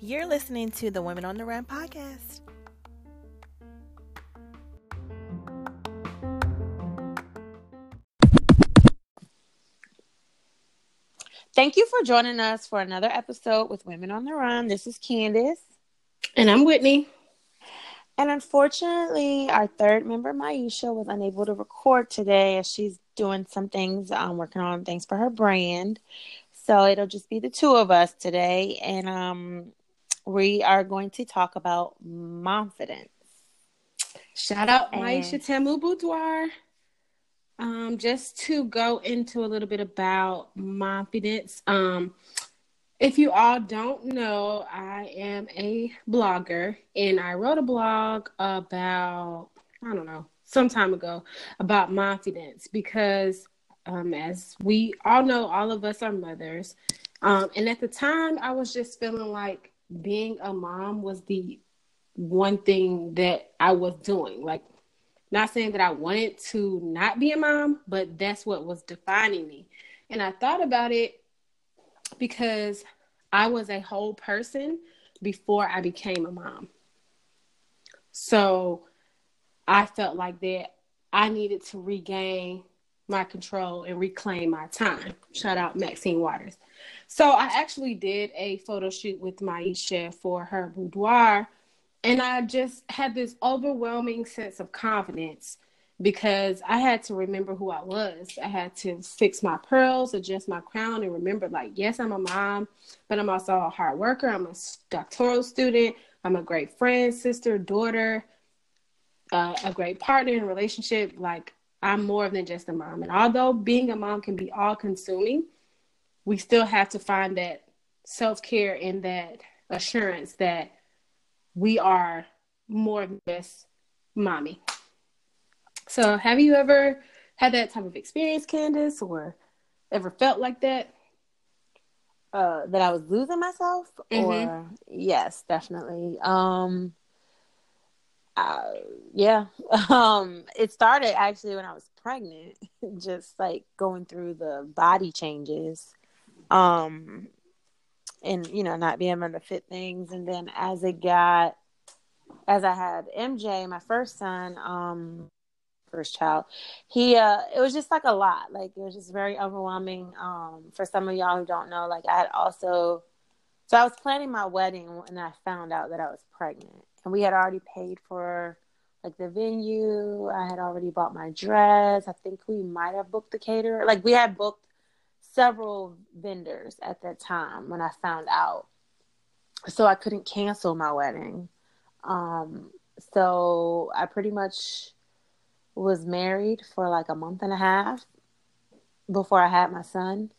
You're listening to the Women on the Run podcast. Thank you for joining us for another episode with Women on the Run. This is Candace. And I'm Whitney. And unfortunately, our third member, Maisha, was unable to record today as she's doing some things, um, working on things for her brand. So it'll just be the two of us today. And um, we are going to talk about confidence. Shout out and... Maisha Tamu Boudoir. Um, just to go into a little bit about confidence. Um, if you all don't know, I am a blogger and I wrote a blog about, I don't know, some time ago about confidence because, um, as we all know, all of us are mothers. Um, and at the time, I was just feeling like being a mom was the one thing that I was doing. Like, not saying that I wanted to not be a mom, but that's what was defining me. And I thought about it because I was a whole person before I became a mom. So I felt like that I needed to regain my control and reclaim my time. Shout out Maxine Waters. So I actually did a photo shoot with Maisha for her boudoir and I just had this overwhelming sense of confidence because I had to remember who I was. I had to fix my pearls, adjust my crown, and remember, like, yes, I'm a mom, but I'm also a hard worker. I'm a doctoral student. I'm a great friend, sister, daughter, uh, a great partner in a relationship. Like, I'm more than just a mom. And although being a mom can be all consuming, we still have to find that self care and that assurance that we are more than just mommy. So, have you ever had that type of experience, Candace, or ever felt like that? Uh, that I was losing myself, mm-hmm. or yes, definitely. Um, uh, yeah. Um, it started actually when I was pregnant, just like going through the body changes. Um, and you know not being able to fit things and then as it got as i had mj my first son um first child. He uh it was just like a lot. Like it was just very overwhelming um for some of y'all who don't know. Like i had also so i was planning my wedding and i found out that i was pregnant. And we had already paid for like the venue. I had already bought my dress. I think we might have booked the caterer. Like we had booked several vendors at that time when I found out. So I couldn't cancel my wedding. Um, so I pretty much was married for like a month and a half before I had my son.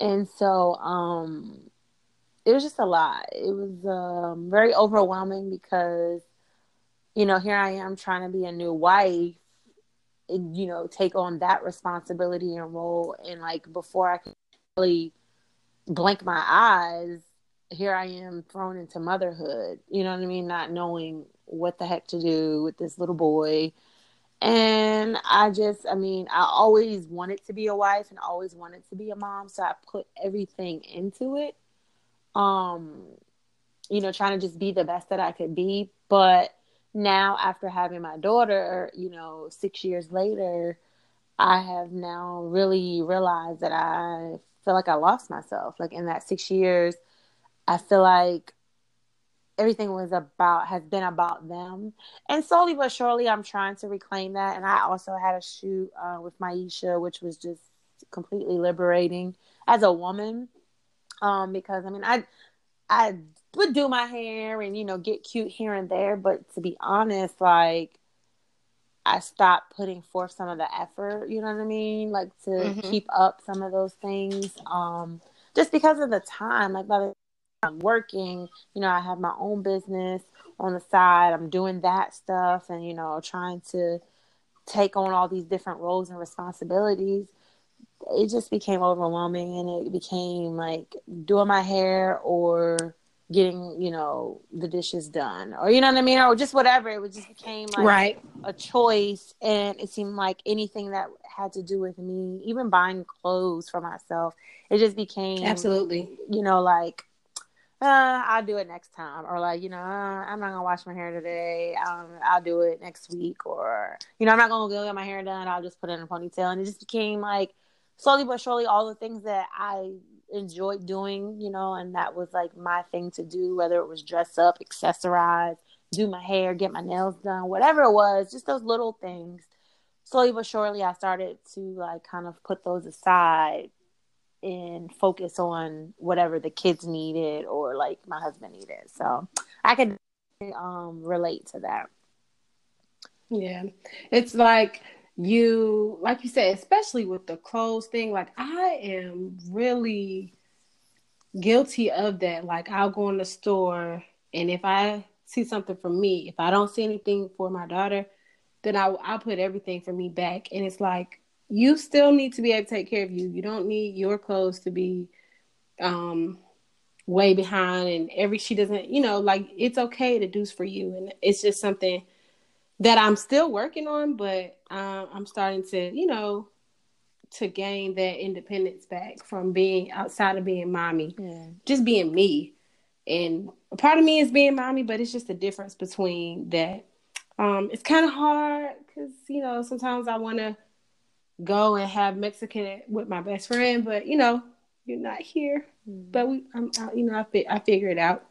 And so um, it was just a lot. It was um, very overwhelming because, you know, here I am trying to be a new wife and you know take on that responsibility and role and like before i could really blink my eyes here i am thrown into motherhood you know what i mean not knowing what the heck to do with this little boy and i just i mean i always wanted to be a wife and always wanted to be a mom so i put everything into it um you know trying to just be the best that i could be but now after having my daughter, you know, six years later, I have now really realized that I feel like I lost myself. Like in that six years, I feel like everything was about has been about them, and slowly but surely, I'm trying to reclaim that. And I also had a shoot uh, with Maisha, which was just completely liberating as a woman, um, because I mean, I I would do my hair and you know get cute here and there. But to be honest like i stopped putting forth some of the effort you know what i mean? Like to mm-hmm. keep up some of those things um just because of the time. Like by the i'm working you know i have my own business on the side i'm doing that stuff and you know trying to take on all these different roles and responsibilities it just became overwhelming and it became like doing my hair or getting, you know, the dishes done or you know what I mean? Or just whatever. It just became like right. a choice and it seemed like anything that had to do with me, even buying clothes for myself, it just became absolutely, you know, like uh, I'll do it next time, or like, you know, uh, I'm not gonna wash my hair today. Um, I'll do it next week, or you know, I'm not gonna go get my hair done. I'll just put it in a ponytail, and it just became like slowly but surely all the things that I enjoyed doing, you know, and that was like my thing to do, whether it was dress up, accessorize, do my hair, get my nails done, whatever it was, just those little things. Slowly but surely, I started to like kind of put those aside and focus on whatever the kids needed or like my husband needed. So I can um, relate to that. Yeah. It's like you like you said especially with the clothes thing like i am really guilty of that like i'll go in the store and if i see something for me if i don't see anything for my daughter then i i put everything for me back and it's like you still need to be able to take care of you you don't need your clothes to be um way behind and every she doesn't you know like it's okay to do for you and it's just something that I'm still working on, but um, I'm starting to, you know, to gain that independence back from being outside of being mommy, yeah. just being me. And a part of me is being mommy, but it's just a difference between that. Um, it's kind of hard because you know sometimes I want to go and have Mexican with my best friend, but you know you're not here. Mm. But we, I'm, I, you know, I fi- I figure it out.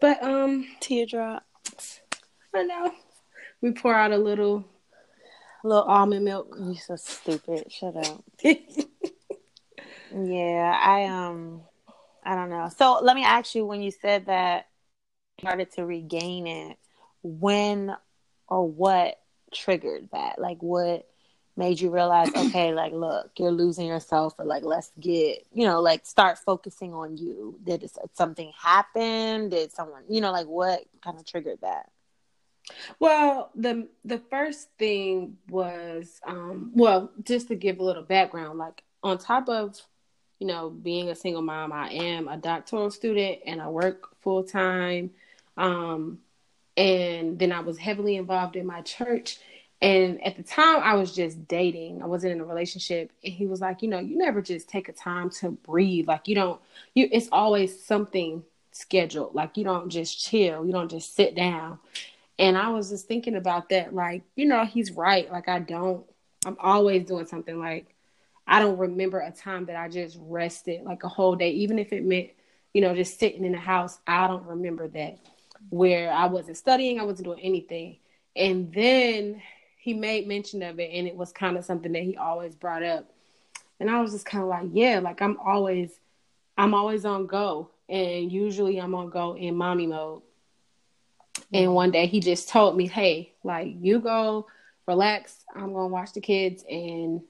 But um, teardrop. I know we pour out a little little almond milk. You so stupid. Shut up. yeah, I um I don't know. So let me ask you when you said that you started to regain it, when or what triggered that? Like what made you realize, okay, like look, you're losing yourself or like let's get, you know, like start focusing on you. Did something happen? Did someone, you know, like what kind of triggered that? Well, the the first thing was um well, just to give a little background, like on top of you know, being a single mom, I am a doctoral student and I work full time. Um and then I was heavily involved in my church and at the time I was just dating. I wasn't in a relationship and he was like, you know, you never just take a time to breathe. Like you don't you it's always something scheduled. Like you don't just chill. You don't just sit down. And I was just thinking about that, like, you know, he's right. Like, I don't, I'm always doing something. Like, I don't remember a time that I just rested like a whole day, even if it meant, you know, just sitting in the house. I don't remember that where I wasn't studying, I wasn't doing anything. And then he made mention of it, and it was kind of something that he always brought up. And I was just kind of like, yeah, like I'm always, I'm always on go. And usually I'm on go in mommy mode. And mm-hmm. one day he just told me, hey, like, you go relax. I'm to watch the kids and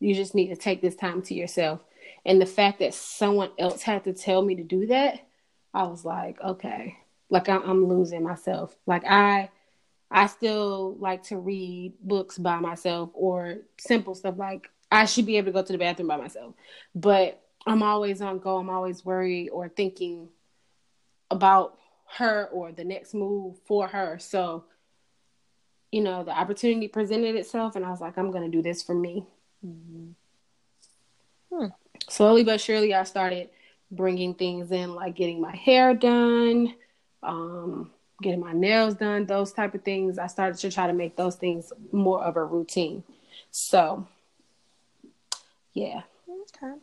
you just need to take this time to yourself. And the fact that someone else had to tell me to do that, I was like, okay, like I'm, I'm losing myself. Like I, I still like to read books by myself or simple stuff like I should be able to go to the bathroom by myself. But I'm always on go. I'm always worried or thinking about her or the next move for her. So, you know, the opportunity presented itself, and I was like, I'm going to do this for me. Mm-hmm. Hmm. Slowly but surely, I started bringing things in, like getting my hair done, um, getting my nails done, those type of things. I started to try to make those things more of a routine. So, yeah. Okay.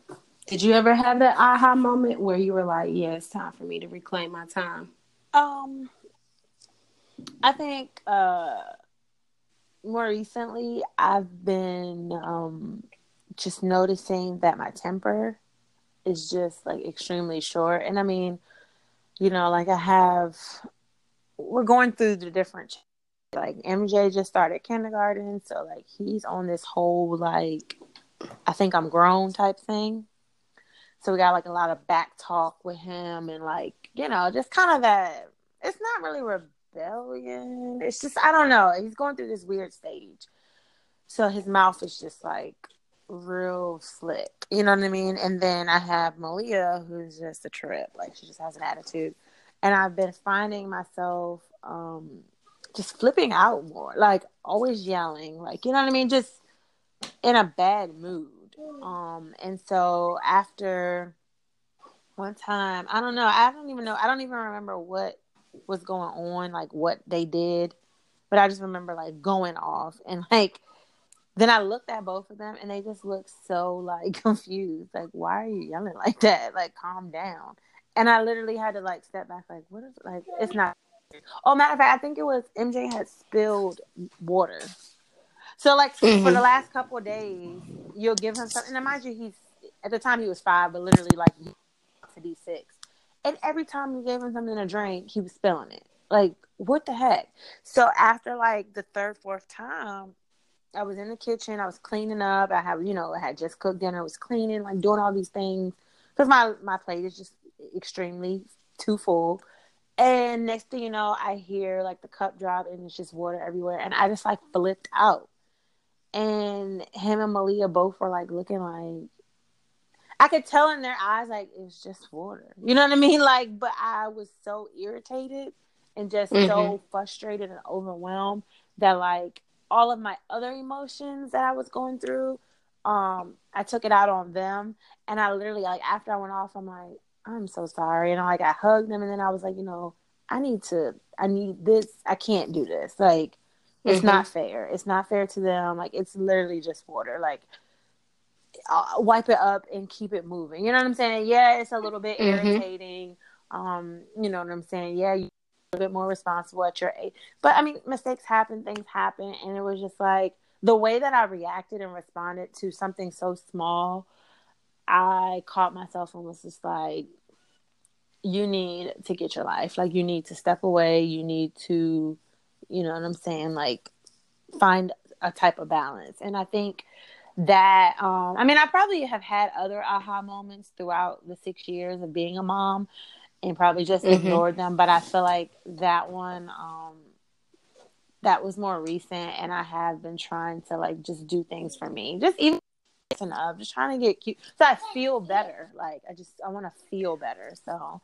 Did you ever have that aha moment where you were like, yeah, it's time for me to reclaim my time? Um, I think uh, more recently I've been um just noticing that my temper is just like extremely short, and I mean, you know, like I have, we're going through the different. Like MJ just started kindergarten, so like he's on this whole like, I think I'm grown type thing. So we got like a lot of back talk with him and like, you know, just kind of that it's not really rebellion. It's just I don't know. He's going through this weird stage. So his mouth is just like real slick. You know what I mean? And then I have Malia, who's just a trip. Like she just has an attitude. And I've been finding myself um, just flipping out more, like always yelling, like you know what I mean, just in a bad mood. Um, and so after one time, I don't know, I don't even know, I don't even remember what was going on, like what they did, but I just remember like going off and like then I looked at both of them and they just looked so like confused. Like, why are you yelling like that? Like, calm down. And I literally had to like step back, like, what is like it's not Oh matter of fact, I think it was MJ had spilled water. So like mm-hmm. for the last couple of days, you'll give him something. And mind you, he's at the time he was five, but literally like to be six. And every time you gave him something to drink, he was spilling it. Like, what the heck? So after like the third, fourth time, I was in the kitchen. I was cleaning up. I have, you know, I had just cooked dinner. I was cleaning, like doing all these things because my my plate is just extremely too full. And next thing you know, I hear like the cup drop and it's just water everywhere, and I just like flipped out. And him and Malia both were like looking like I could tell in their eyes like it's just water. You know what I mean? Like, but I was so irritated and just mm-hmm. so frustrated and overwhelmed that like all of my other emotions that I was going through, um, I took it out on them. And I literally like after I went off, I'm like, I'm so sorry. And I like I hugged them and then I was like, you know, I need to I need this. I can't do this. Like it's mm-hmm. not fair. It's not fair to them. Like it's literally just water. Like I'll wipe it up and keep it moving. You know what I'm saying? Yeah, it's a little bit mm-hmm. irritating. Um, you know what I'm saying? Yeah, you're a little bit more responsible at your age. But I mean, mistakes happen, things happen, and it was just like the way that I reacted and responded to something so small. I caught myself and was just like, "You need to get your life. Like, you need to step away. You need to, you know what I'm saying? Like, find a type of balance." And I think that um i mean i probably have had other aha moments throughout the six years of being a mom and probably just mm-hmm. ignored them. But I feel like that one, um, that was more recent, and I have been trying to like just do things for me, just even of just trying to get cute, so I feel better. Like I just I want to feel better. So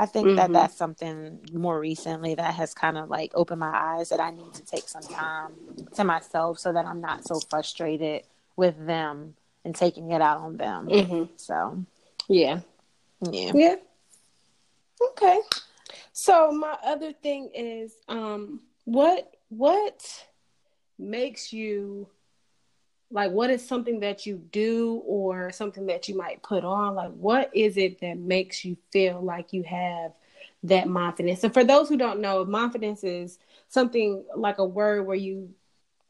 I think mm-hmm. that that's something more recently that has kind of like opened my eyes that I need to take some time to myself so that I'm not so frustrated with them and taking it out on them. Mm-hmm. So yeah, yeah, yeah. Okay. So my other thing is um what what makes you like what is something that you do or something that you might put on? Like what is it that makes you feel like you have that confidence and for those who don't know confidence is something like a word where you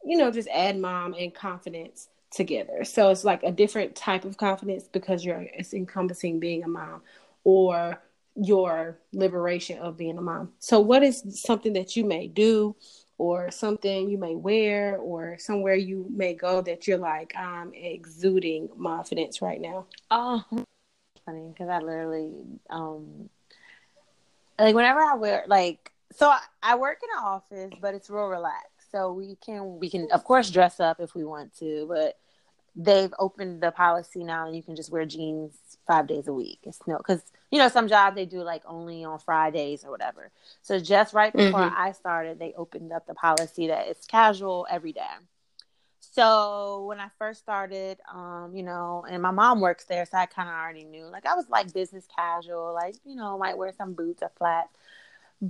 you know just add mom and confidence together. So it's like a different type of confidence because you're it's encompassing being a mom or your liberation of being a mom. So, what is something that you may do, or something you may wear, or somewhere you may go that you're like, I'm exuding confidence right now? Oh, funny because I literally, um, like whenever I wear, like, so I, I work in an office, but it's real relaxed. So we can we can of course dress up if we want to, but they've opened the policy now and you can just wear jeans five days a week. It's no because you know some jobs they do like only on Fridays or whatever. So just right before mm-hmm. I started, they opened up the policy that it's casual every day. So when I first started, um, you know, and my mom works there, so I kind of already knew. Like I was like business casual, like you know, might wear some boots or flats.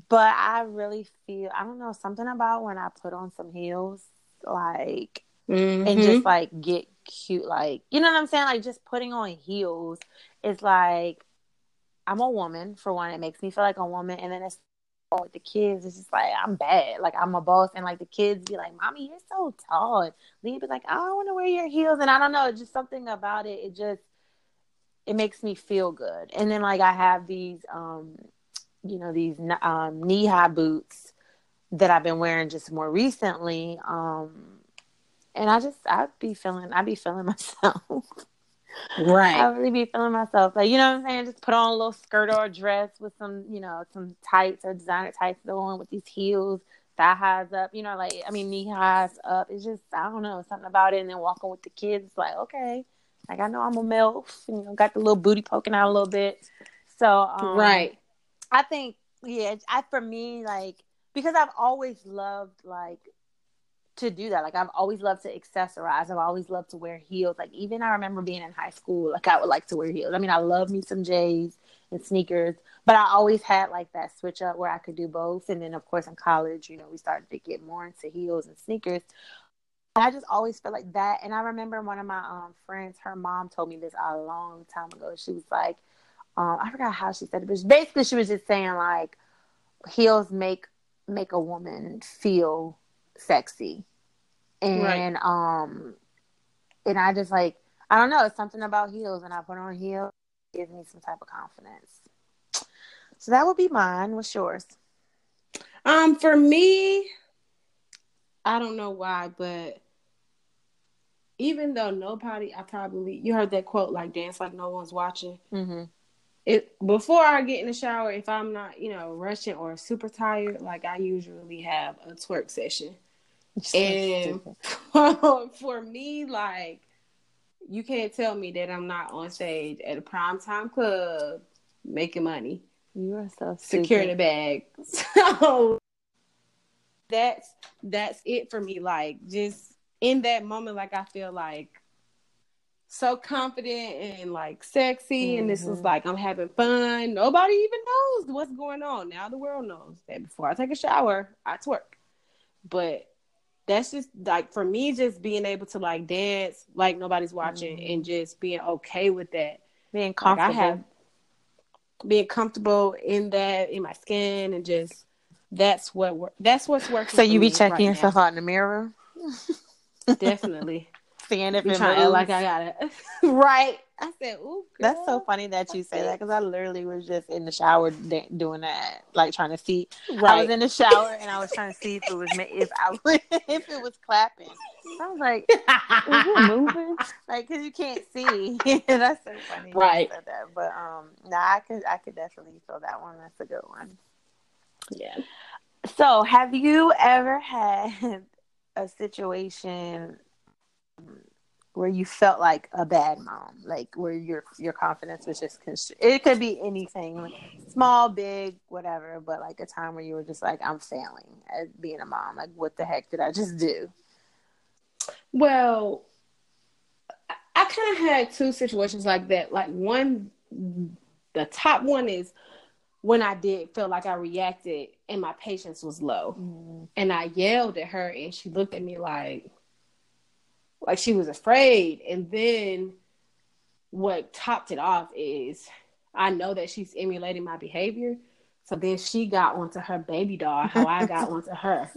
But I really feel I don't know something about when I put on some heels, like mm-hmm. and just like get cute. Like, you know what I'm saying? Like, just putting on heels is like, I'm a woman, for one. It makes me feel like a woman. And then it's with the kids, it's just like, I'm bad. Like, I'm a boss. And like, the kids be like, Mommy, you're so tall. And Lee be like, I don't want to wear your heels. And I don't know, just something about it. It just, it makes me feel good. And then, like, I have these, um, you know, these um, knee high boots that I've been wearing just more recently. Um, and I just I'd be feeling I'd be feeling myself. Right. I really be feeling myself. Like, you know what I'm saying? Just put on a little skirt or a dress with some, you know, some tights or designer tights going with these heels. thigh highs up, you know, like I mean knee highs up. It's just I don't know something about it. And then walking with the kids, like okay, like I know I'm a MILF, and, you know, got the little booty poking out a little bit. So um, right, I think yeah, I for me like because I've always loved like to do that. Like I've always loved to accessorize. I've always loved to wear heels. Like even I remember being in high school, like I would like to wear heels. I mean, I love me some J's and sneakers, but I always had like that switch up where I could do both. And then of course in college, you know, we started to get more into heels and sneakers. And I just always felt like that. And I remember one of my um, friends, her mom told me this a long time ago. She was like, um, I forgot how she said it, but basically she was just saying like heels make make a woman feel sexy. And right. um and I just like I don't know, it's something about heels and I put on heels gives me some type of confidence. So that would be mine. What's yours? Um for me I don't know why, but even though nobody, I probably you heard that quote like dance like no one's watching. Mm-hmm. It before I get in the shower, if I'm not you know rushing or super tired, like I usually have a twerk session. And for me, like you can't tell me that I'm not on stage at a prime time club making money. You are so securing a bag. So that's that's it for me. Like just in that moment, like I feel like so confident and like sexy, mm-hmm. and this is mm-hmm. like I'm having fun. Nobody even knows what's going on. Now the world knows that before I take a shower, I twerk. But that's just like for me, just being able to like dance like nobody's watching mm-hmm. and just being okay with that. Being comfortable. Like I have being comfortable in that in my skin and just that's what that's what's working. So you be checking right yourself now. out in the mirror. Definitely. Seeing if it trying like I got it. right. I said, "Ooh, That's so funny that you say that because I literally was just in the shower de- doing that, like trying to see. Right. I was in the shower and I was trying to see if it was if I was, if it was clapping. I was like, "Is it moving?" Like, cause you can't see. That's so funny. Right. That. But um, no, nah, I could I could definitely feel that one. That's a good one. Yeah. So, have you ever had a situation where you felt like a bad mom, like where your your confidence was just constr- it could be anything, like small, big, whatever, but like a time where you were just like, I'm failing at being a mom. Like, what the heck did I just do? Well, I kind of had two situations like that. Like one, the top one is when I did feel like I reacted and my patience was low. Mm. And I yelled at her and she looked at me like like she was afraid. And then what topped it off is I know that she's emulating my behavior. So then she got onto her baby doll, how I got onto her.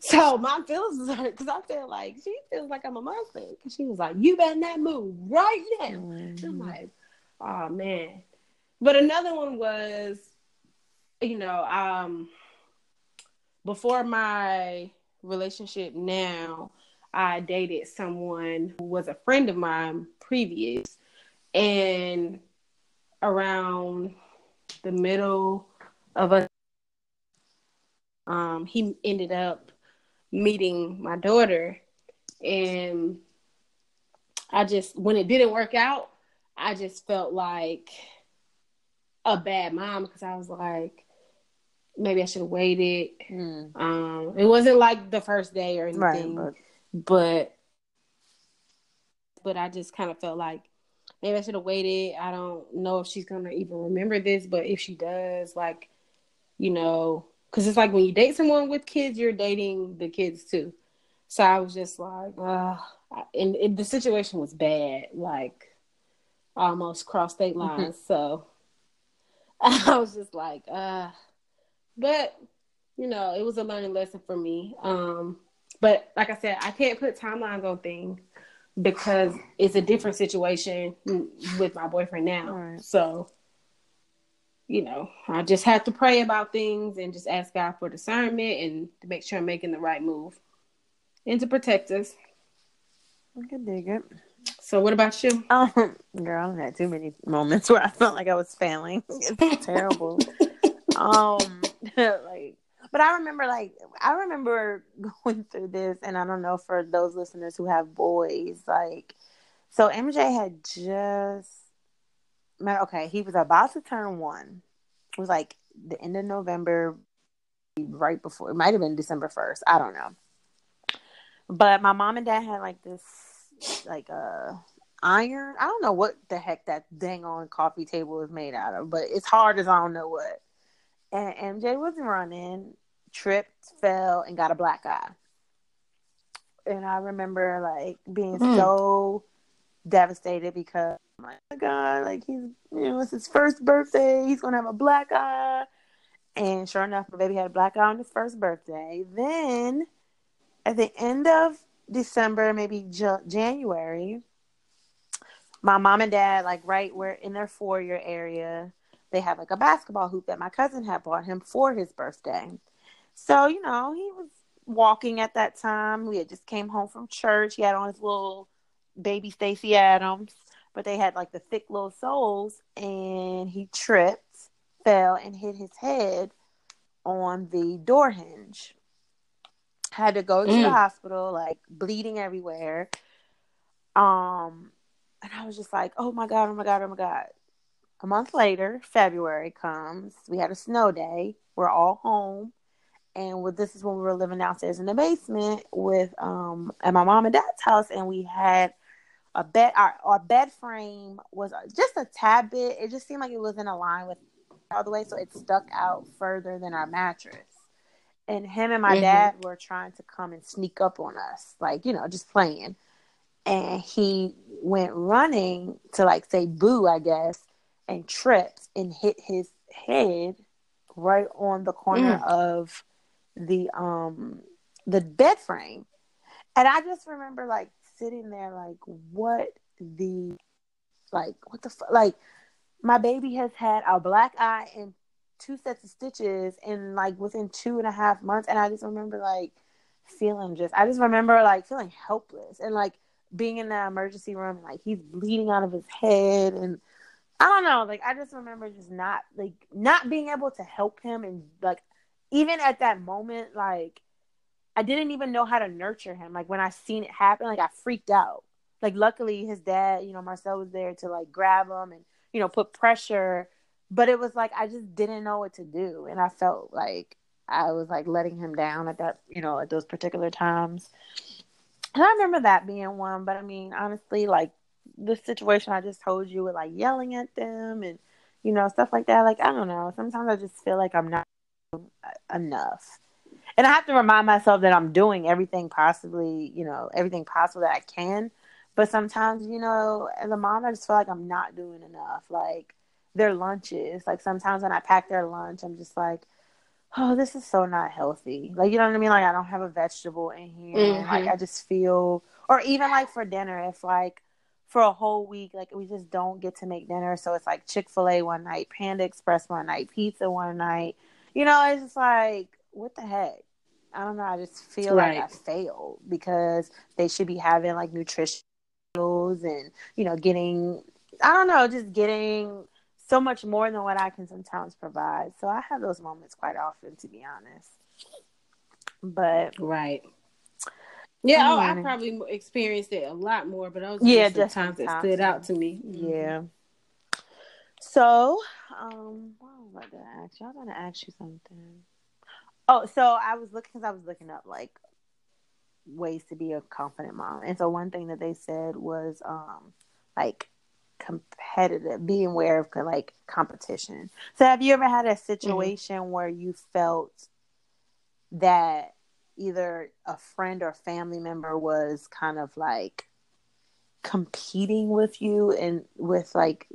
So my feelings was hurt because I feel like she feels like I'm a monster. Because she was like, "You better not move right now." Mm. I'm like, "Oh man." But another one was you know, um, before my relationship now, I dated someone who was a friend of mine previous, and around the middle of a, um, he ended up meeting my daughter, and I just when it didn't work out, I just felt like a bad mom because I was like, maybe I should have waited. Mm. Um, it wasn't like the first day or anything, right, but... but I just kind of felt like maybe I should have waited. I don't know if she's gonna even remember this, but if she does, like, you know, because it's like when you date someone with kids, you're dating the kids too. So I was just like, uh, and, and the situation was bad, like almost cross state mm-hmm. lines. so I was just like, uh, but you know, it was a learning lesson for me. Um, but like I said, I can't put timelines on things because it's a different situation with my boyfriend now. Right. So, you know, I just have to pray about things and just ask God for discernment and to make sure I'm making the right move and to protect us. I can dig it. So, what about you? Um, girl, I had too many moments where I felt like I was failing. It's terrible. um, like But I remember, like, I remember going through this, and I don't know for those listeners who have boys, like, so MJ had just, met. okay, he was about to turn one. It was like the end of November, right before, it might have been December 1st. I don't know. But my mom and dad had like this, like, uh, iron. I don't know what the heck that dang on coffee table is made out of, but it's hard as I don't know what. And MJ was running, tripped, fell, and got a black eye. And I remember like being mm. so devastated because oh my god, like he's you know it's his first birthday, he's gonna have a black eye. And sure enough, my baby had a black eye on his first birthday. Then at the end of December, maybe J- January, my mom and dad, like right where in their four year area, they have like a basketball hoop that my cousin had bought him for his birthday. So, you know, he was walking at that time. We had just came home from church. He had on his little baby Stacy Adams, but they had like the thick little soles and he tripped, fell and hit his head on the door hinge. Had to go to mm. the hospital, like bleeding everywhere. Um, and I was just like, oh my God, oh my God, oh my God. A month later, February comes. We had a snow day. We're all home. And with this is when we were living downstairs in the basement with um at my mom and dad's house, and we had a bed. Our, our bed frame was just a tad bit. It just seemed like it wasn't aligned with all the way, so it stuck out further than our mattress. And him and my mm-hmm. dad were trying to come and sneak up on us, like you know, just playing. And he went running to like say boo, I guess, and tripped and hit his head right on the corner mm. of the um the bed frame. And I just remember like sitting there like what the like what the fuck like my baby has had a black eye and two sets of stitches in like within two and a half months and I just remember like feeling just I just remember like feeling helpless and like being in that emergency room, like he's bleeding out of his head, and I don't know, like I just remember just not like not being able to help him, and like even at that moment, like I didn't even know how to nurture him. Like when I seen it happen, like I freaked out. Like luckily his dad, you know, Marcel was there to like grab him and you know put pressure, but it was like I just didn't know what to do, and I felt like I was like letting him down at that, you know, at those particular times. And I remember that being one, but I mean, honestly, like the situation I just told you with like yelling at them and you know stuff like that. Like I don't know. Sometimes I just feel like I'm not enough, and I have to remind myself that I'm doing everything possibly, you know, everything possible that I can. But sometimes, you know, as a mom, I just feel like I'm not doing enough. Like their lunches, like sometimes when I pack their lunch, I'm just like, oh, this is so not healthy. Like, you know what I mean? Like, I don't have a vegetable in here. Mm-hmm. Like, I just feel, or even like for dinner, if like for a whole week, like we just don't get to make dinner. So it's like Chick fil A one night, Panda Express one night, pizza one night. You know, it's just like, what the heck? I don't know. I just feel right. like I failed because they should be having like nutrition and, you know, getting, I don't know, just getting so much more than what I can sometimes provide. So I have those moments quite often, to be honest. But right. Yeah, oh, I probably experienced it a lot more, but those yeah, just times that stood out to me. Yeah. So, um, what was I gonna ask you? I'm gonna ask you something. Oh, so I was looking because I was looking up like ways to be a confident mom, and so one thing that they said was um like competitive, being aware of like competition. So, have you ever had a situation mm-hmm. where you felt that either a friend or family member was kind of like competing with you and with like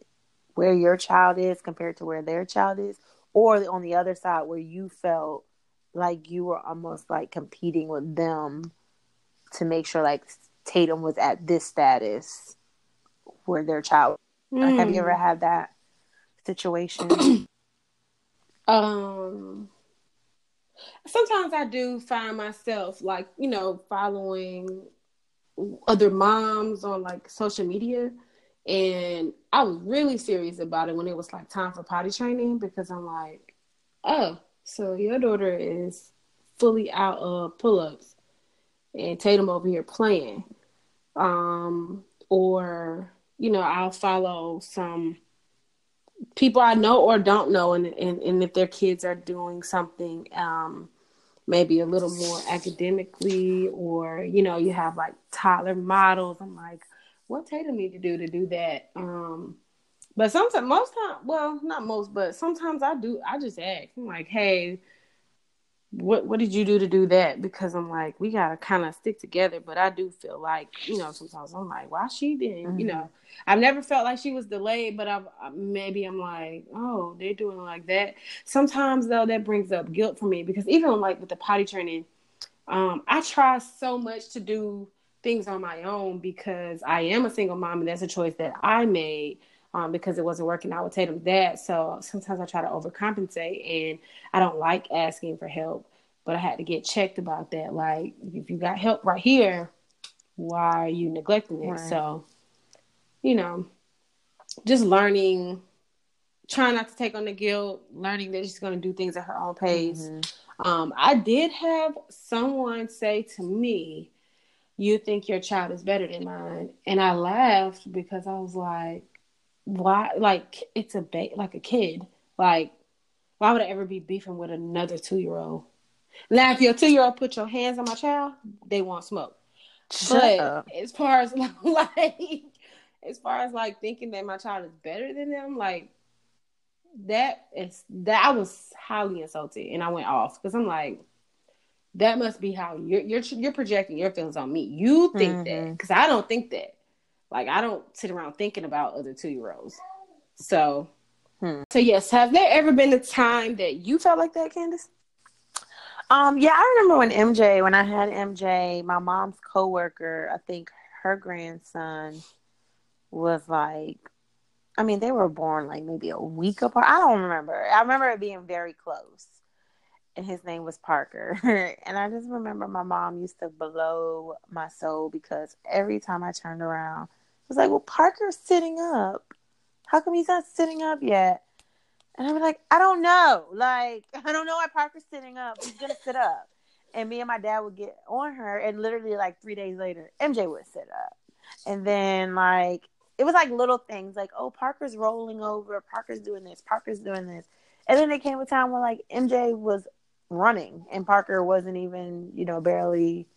where your child is compared to where their child is, or on the other side where you felt like you were almost like competing with them to make sure like Tatum was at this status where their child. Mm. Have you ever hmm. had that situation? um, sometimes I do find myself like you know following other moms on like social media, and I was really serious about it when it was like time for potty training because I'm like, oh, So your daughter is fully out of pull-ups, and Tatum over here playing. Um, or you know, I'll follow some people I know or don't know, and and, and if their kids are doing something, um, maybe a little more academically, or you know, you have like toddler models. I'm like, what Tatum need to do to do that? Um, but sometimes, most time, well, not most, but sometimes I do. I just ask. I'm like, hey, what what did you do to do that? Because I'm like, we gotta kind of stick together. But I do feel like, you know, sometimes I'm like, why she didn't? Mm-hmm. You know, I've never felt like she was delayed, but I've maybe I'm like, oh, they're doing like that. Sometimes though, that brings up guilt for me because even like with the potty training, um, I try so much to do things on my own because I am a single mom and that's a choice that I made um, because it wasn't working out with Tatum's dad. So sometimes I try to overcompensate and I don't like asking for help, but I had to get checked about that. Like, if you got help right here, why are you neglecting it? Right. So, you know, just learning, trying not to take on the guilt, learning that she's going to do things at her own pace. Mm-hmm. Um, I did have someone say to me, you think your child is better than mine. And I laughed because I was like, why like it's a ba- like a kid like why would i ever be beefing with another two-year-old now if your two-year-old put your hands on my child they want smoke Shut but up. as far as like as far as like thinking that my child is better than them like that is that i was highly insulted and i went off because i'm like that must be how you're you're you're projecting your feelings on me you think mm-hmm. that because i don't think that like I don't sit around thinking about other two year olds. So, hmm. so yes, have there ever been a time that you felt like that, Candace? Um, yeah, I remember when MJ, when I had MJ, my mom's coworker, I think her grandson was like, I mean, they were born like maybe a week apart. I don't remember. I remember it being very close. And his name was Parker. and I just remember my mom used to blow my soul because every time I turned around, was like, well, Parker's sitting up. How come he's not sitting up yet? And I'm like, I don't know. Like, I don't know why Parker's sitting up. He's gonna sit up. And me and my dad would get on her, and literally like three days later, MJ would sit up. And then like it was like little things like, oh, Parker's rolling over, Parker's doing this, Parker's doing this. And then it came a time where like MJ was running and Parker wasn't even, you know, barely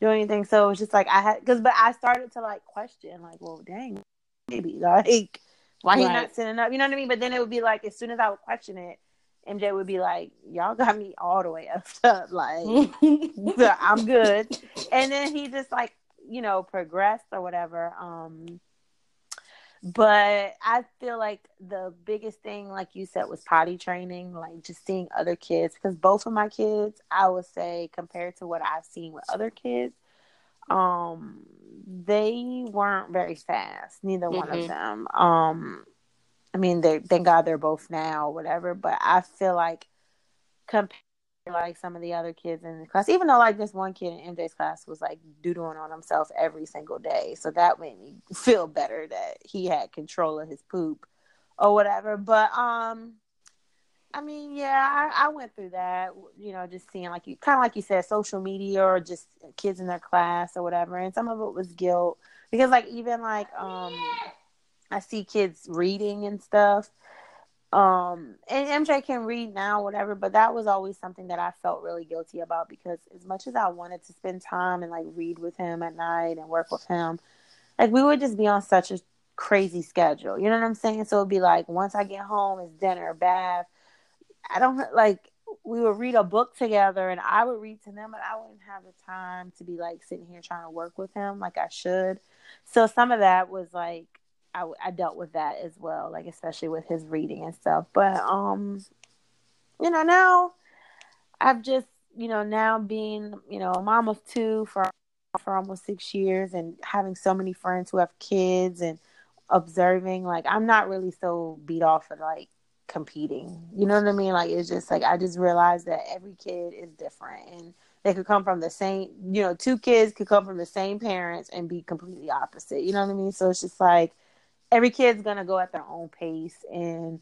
doing anything. So it was just like I had because, but I started to like question, like, well, dang, maybe like why right. he not sitting up? You know what I mean? But then it would be like as soon as I would question it, MJ would be like, "Y'all got me all the way up, like I'm good." And then he just like you know progressed or whatever. Um, but I feel like the biggest thing, like you said, was potty training, like just seeing other kids. Because both of my kids, I would say, compared to what I've seen with other kids, um, they weren't very fast. Neither mm-hmm. one of them. Um, I mean, they thank God they're both now, whatever. But I feel like compared like some of the other kids in the class, even though like this one kid in MJ's class was like doodling on himself every single day. So that made me feel better that he had control of his poop or whatever. But um I mean, yeah, I, I went through that, you know, just seeing like you kind of like you said, social media or just kids in their class or whatever. And some of it was guilt because like even like um I see kids reading and stuff um, and MJ can read now, whatever, but that was always something that I felt really guilty about because as much as I wanted to spend time and like read with him at night and work with him, like we would just be on such a crazy schedule. You know what I'm saying? So it'd be like once I get home, it's dinner, bath. I don't like we would read a book together and I would read to them, but I wouldn't have the time to be like sitting here trying to work with him like I should. So some of that was like I, I dealt with that as well, like especially with his reading and stuff. But um, you know, now I've just you know now being you know a mom of two for for almost six years and having so many friends who have kids and observing like I'm not really so beat off of like competing. You know what I mean? Like it's just like I just realized that every kid is different and they could come from the same you know, two kids could come from the same parents and be completely opposite. You know what I mean? So it's just like every kid's gonna go at their own pace and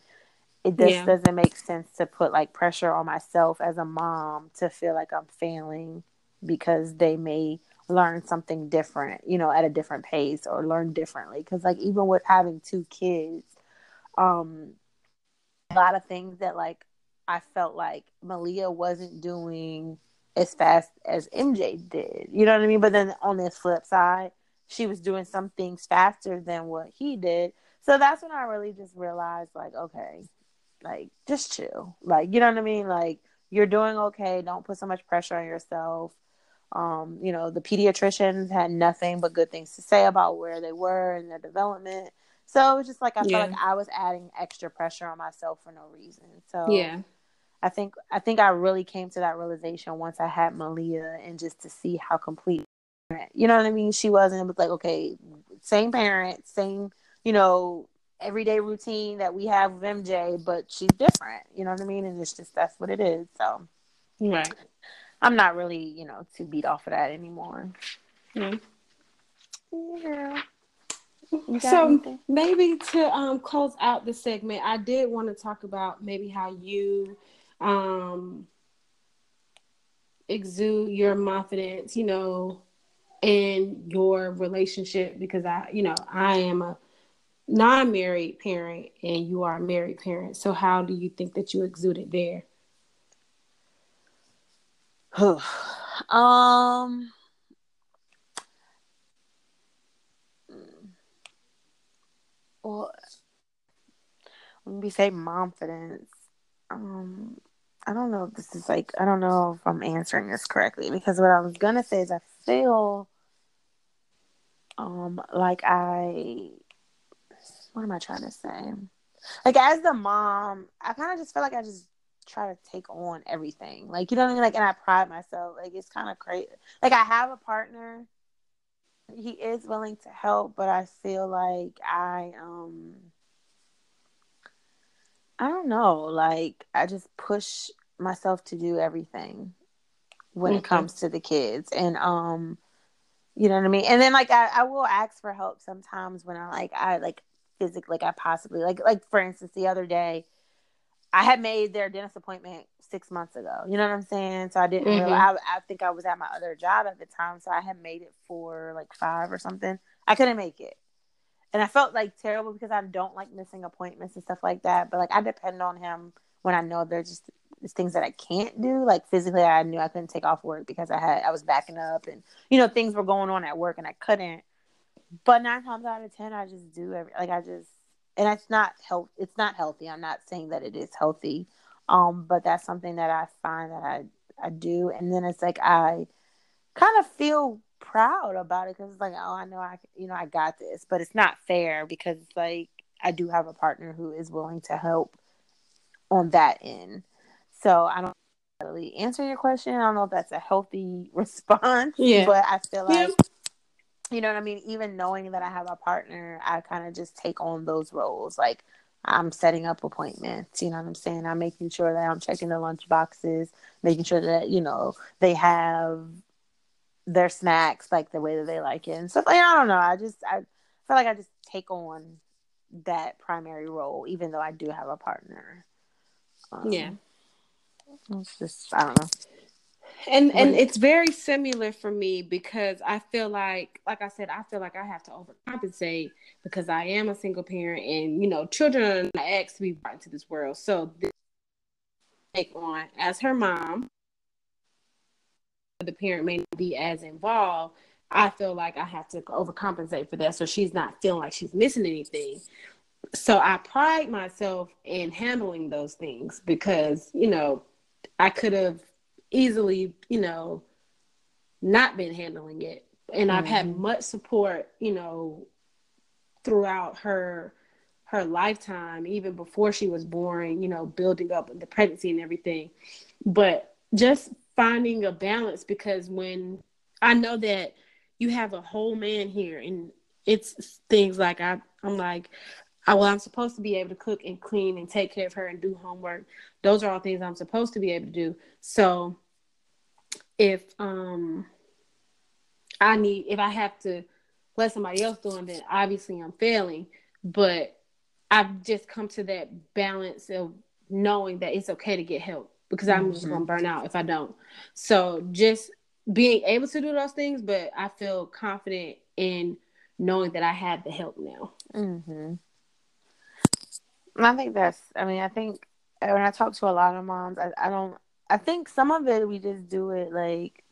it just yeah. doesn't make sense to put like pressure on myself as a mom to feel like I'm failing because they may learn something different, you know, at a different pace or learn differently. Because like even with having two kids, um, a lot of things that like I felt like Malia wasn't doing as fast as MJ did. You know what I mean? But then on this flip side, she was doing some things faster than what he did. So that's when I really just realized like, okay, like just chill. Like, you know what I mean? Like you're doing okay. Don't put so much pressure on yourself. Um, you know, the pediatricians had nothing but good things to say about where they were in their development. So it was just like I yeah. felt like I was adding extra pressure on myself for no reason. So yeah, I think I think I really came to that realization once I had Malia, and just to see how complete, you know what I mean. She wasn't. It was like okay, same parents, same you know everyday routine that we have with MJ, but she's different. You know what I mean? And it's just that's what it is. So right. I'm not really, you know, too beat off of that anymore. Mm. Yeah. So anything? maybe to um, close out the segment, I did want to talk about maybe how you um, exude your confidence, you know, in your relationship because I, you know, I am a non-married parent and you are a married parent. So how do you think that you exude it there? um well when we say confidence um i don't know if this is like i don't know if i'm answering this correctly because what i was gonna say is i feel um like i what am i trying to say like as the mom i kind of just feel like i just try to take on everything. Like you know what I mean? Like and I pride myself. Like it's kind of crazy. Like I have a partner. He is willing to help, but I feel like I um I don't know. Like I just push myself to do everything when okay. it comes to the kids. And um you know what I mean? And then like I, I will ask for help sometimes when I like I like physically like I possibly like like for instance the other day I had made their dentist appointment six months ago. You know what I'm saying? So I didn't mm-hmm. I, I think I was at my other job at the time, so I had made it for like five or something. I couldn't make it, and I felt like terrible because I don't like missing appointments and stuff like that. But like I depend on him when I know there's just things that I can't do. Like physically, I knew I couldn't take off work because I had I was backing up, and you know things were going on at work, and I couldn't. But nine times out of ten, I just do every like I just and it's not health it's not healthy i'm not saying that it is healthy um but that's something that i find that i i do and then it's like i kind of feel proud about it because it's like oh i know i you know i got this but it's not fair because it's like i do have a partner who is willing to help on that end so i don't really answer your question i don't know if that's a healthy response yeah but i feel like yeah you know what I mean? Even knowing that I have a partner, I kind of just take on those roles. Like I'm setting up appointments, you know what I'm saying? I'm making sure that I'm checking the lunch boxes, making sure that, you know, they have their snacks like the way that they like it and stuff. Like, I don't know. I just, I feel like I just take on that primary role, even though I do have a partner. Um, yeah. It's just, I don't know. And and it's very similar for me because I feel like like I said I feel like I have to overcompensate because I am a single parent and you know children are asked to be brought into this world. So this take on as her mom the parent may not be as involved I feel like I have to overcompensate for that. So she's not feeling like she's missing anything so I pride myself in handling those things because you know I could have easily, you know, not been handling it. And mm-hmm. I've had mm-hmm. much support, you know, throughout her her lifetime, even before she was born, you know, building up the pregnancy and everything. But just finding a balance because when I know that you have a whole man here and it's things like I I'm like I, well, I'm supposed to be able to cook and clean and take care of her and do homework. Those are all things I'm supposed to be able to do. So if um I need if I have to let somebody else do it, then obviously I'm failing. But I've just come to that balance of knowing that it's okay to get help because I'm mm-hmm. just gonna burn out if I don't. So just being able to do those things, but I feel confident in knowing that I have the help now. Mm-hmm. I think that's. I mean, I think when I talk to a lot of moms, I, I don't. I think some of it we just do it like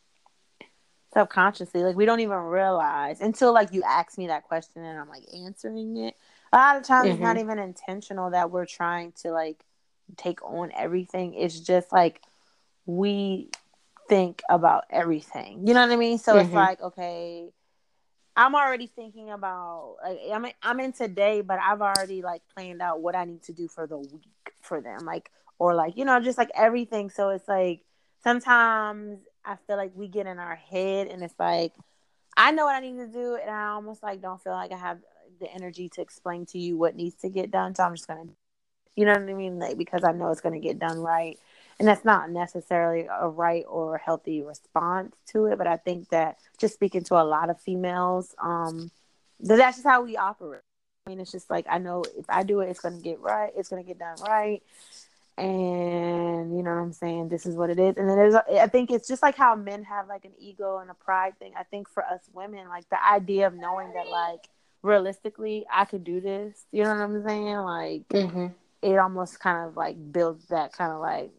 subconsciously, like we don't even realize until like you ask me that question and I'm like answering it. A lot of times mm-hmm. it's not mm-hmm. even intentional that we're trying to like take on everything. It's just like we think about everything. You know what I mean? So mm-hmm. it's like, okay, I'm already thinking about like I'm I'm in today, but I've already like planned out what I need to do for the week for them, like or like you know just like everything. So it's like sometimes I feel like we get in our head and it's like I know what I need to do, and I almost like don't feel like I have the energy to explain to you what needs to get done. So I'm just gonna, you know what I mean, like because I know it's gonna get done right and that's not necessarily a right or healthy response to it but i think that just speaking to a lot of females um that's just how we operate. I mean it's just like i know if i do it it's going to get right it's going to get done right. And you know what i'm saying? This is what it is. And then there's i think it's just like how men have like an ego and a pride thing. I think for us women like the idea of knowing that like realistically i could do this you know what i'm saying? Like mm-hmm. it almost kind of like builds that kind of like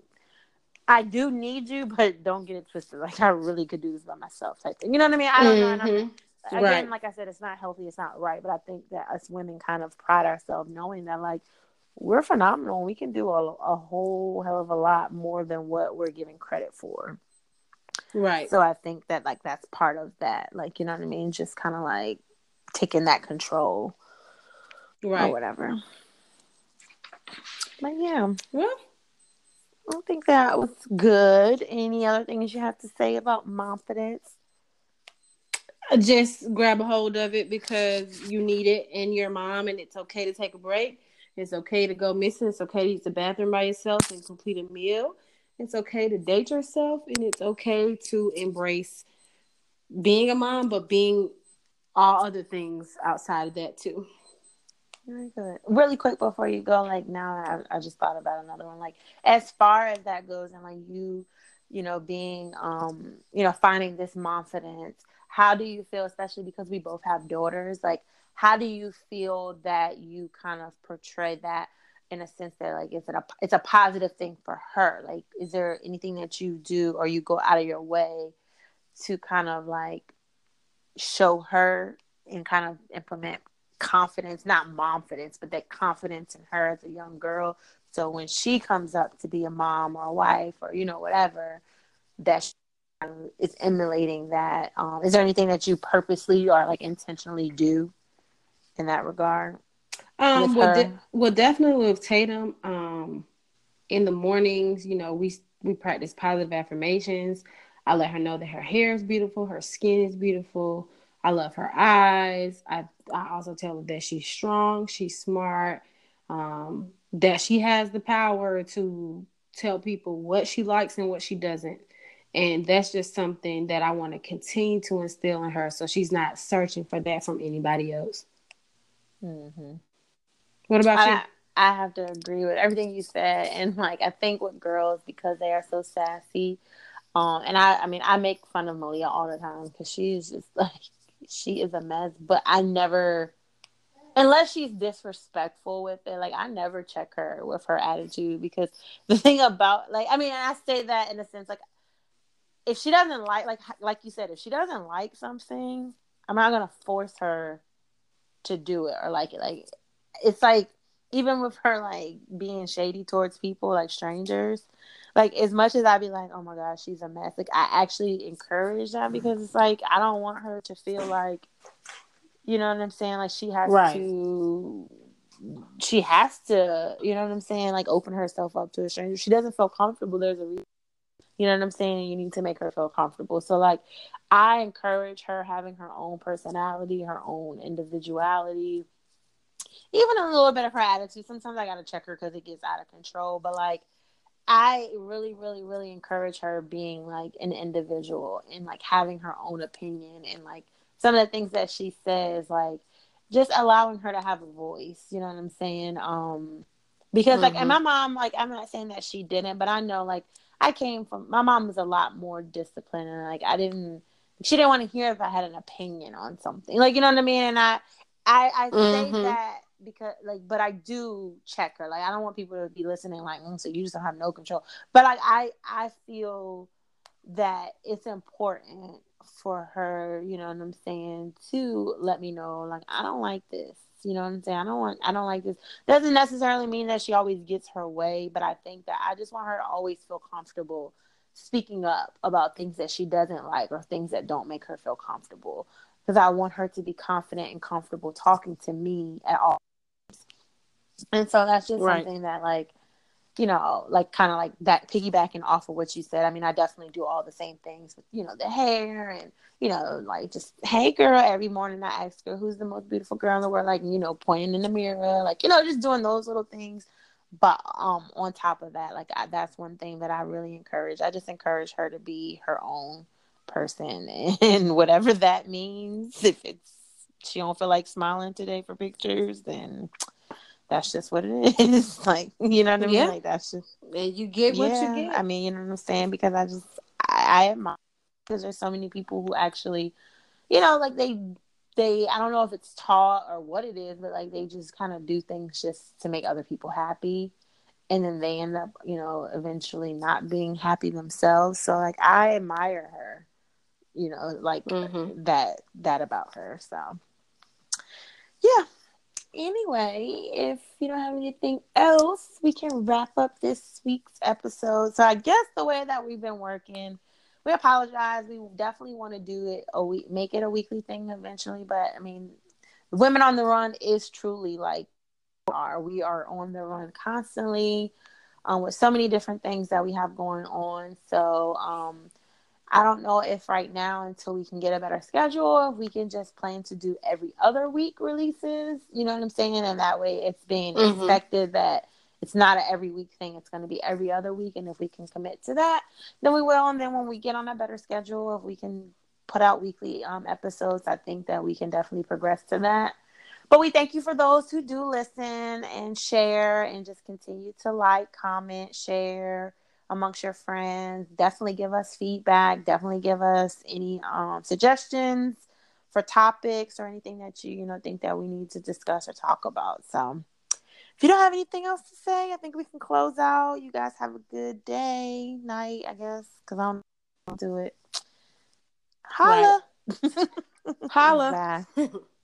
I do need you, but don't get it twisted. Like I really could do this by myself, type thing. You know what I mean? I don't mm-hmm. know. Again, right. like I said, it's not healthy. It's not right. But I think that us women kind of pride ourselves knowing that, like, we're phenomenal. We can do a, a whole hell of a lot more than what we're given credit for. Right. So I think that like that's part of that. Like, you know what I mean? Just kind of like taking that control. Right. Or whatever. But yeah. Well, I think that was good. Any other things you have to say about confidence? Just grab a hold of it because you need it in your mom, and it's okay to take a break. It's okay to go missing. It's okay to use the bathroom by yourself and complete a meal. It's okay to date yourself, and it's okay to embrace being a mom, but being all other things outside of that too. Good. Really quick before you go, like now I, I just thought about another one. Like as far as that goes, and like you, you know, being, um, you know, finding this confidence. How do you feel, especially because we both have daughters? Like, how do you feel that you kind of portray that in a sense that like is it a it's a positive thing for her? Like, is there anything that you do or you go out of your way to kind of like show her and kind of implement confidence, not mom confidence, but that confidence in her as a young girl. So when she comes up to be a mom or a wife or you know whatever, that is emulating that. Um, is there anything that you purposely or like intentionally do in that regard? Um, well, de- well, definitely with Tatum. Um, in the mornings, you know, we we practice positive affirmations. I let her know that her hair is beautiful, her skin is beautiful. I love her eyes. I I also tell her that she's strong, she's smart, um, that she has the power to tell people what she likes and what she doesn't. And that's just something that I want to continue to instill in her so she's not searching for that from anybody else. Mm-hmm. What about I, you? I have to agree with everything you said. And like, I think with girls, because they are so sassy, um, and I, I mean, I make fun of Malia all the time because she's just like, she is a mess, but I never unless she's disrespectful with it, like I never check her with her attitude because the thing about like I mean, I say that in a sense like if she doesn't like like like you said, if she doesn't like something, I'm not gonna force her to do it or like it. Like it's like even with her like being shady towards people like strangers, like as much as I'd be like, oh my gosh, she's a mess. Like I actually encourage that because it's like I don't want her to feel like, you know what I'm saying? Like she has right. to, she has to, you know what I'm saying? Like open herself up to a stranger. She doesn't feel comfortable. There's a reason. You know what I'm saying? You need to make her feel comfortable. So like, I encourage her having her own personality, her own individuality even a little bit of her attitude. Sometimes I gotta check her because it gets out of control. But like I really, really, really encourage her being like an individual and like having her own opinion and like some of the things that she says, like just allowing her to have a voice. You know what I'm saying? Um, because mm-hmm. like, and mm-hmm. my mom, like, I'm not saying that she didn't, but I know like I came from my mom was a lot more disciplined, and like I didn't, she didn't want to hear if I had an opinion on something, like you know what I mean. And I, I, I mm-hmm. say that because like, but I do check her. Like I don't want people to be listening like, mm, so you just don't have no control. But like I, I feel that it's important for her, you know what I'm saying, to let me know, like, I don't like this. You know what I'm saying? I don't want I don't like this. Doesn't necessarily mean that she always gets her way, but I think that I just want her to always feel comfortable speaking up about things that she doesn't like or things that don't make her feel comfortable. Because I want her to be confident and comfortable talking to me at all. And so that's just right. something that like you know, like kind of like that piggybacking off of what you said. I mean, I definitely do all the same things with, you know, the hair and, you know, like just, hey girl, every morning I ask her who's the most beautiful girl in the world, like, you know, pointing in the mirror, like, you know, just doing those little things. But um on top of that, like I, that's one thing that I really encourage. I just encourage her to be her own person and whatever that means. If it's she don't feel like smiling today for pictures, then that's just what it is. like, you know what I mean? Yeah. Like that's just and you get what yeah, you get. I mean, you know what I'm saying? Because I just I, I admire because there's so many people who actually, you know, like they they I don't know if it's taught or what it is, but like they just kind of do things just to make other people happy. And then they end up, you know, eventually not being happy themselves. So like I admire her, you know, like mm-hmm. that that about her. So anyway, if you don't have anything else, we can wrap up this week's episode. So I guess the way that we've been working, we apologize. We definitely want to do it a week, make it a weekly thing eventually. But I mean, Women on the Run is truly like are we are on the run constantly um, with so many different things that we have going on. So um, I don't know if right now, until we can get a better schedule, if we can just plan to do every other week releases. You know what I'm saying? And that way it's being mm-hmm. expected that it's not an every week thing. It's going to be every other week. And if we can commit to that, then we will. And then when we get on a better schedule, if we can put out weekly um, episodes, I think that we can definitely progress to that. But we thank you for those who do listen and share and just continue to like, comment, share amongst your friends. Definitely give us feedback. Definitely give us any um, suggestions for topics or anything that you you know think that we need to discuss or talk about. So if you don't have anything else to say, I think we can close out. You guys have a good day, night, I guess, because I don't do it. Holla. Right. Holla.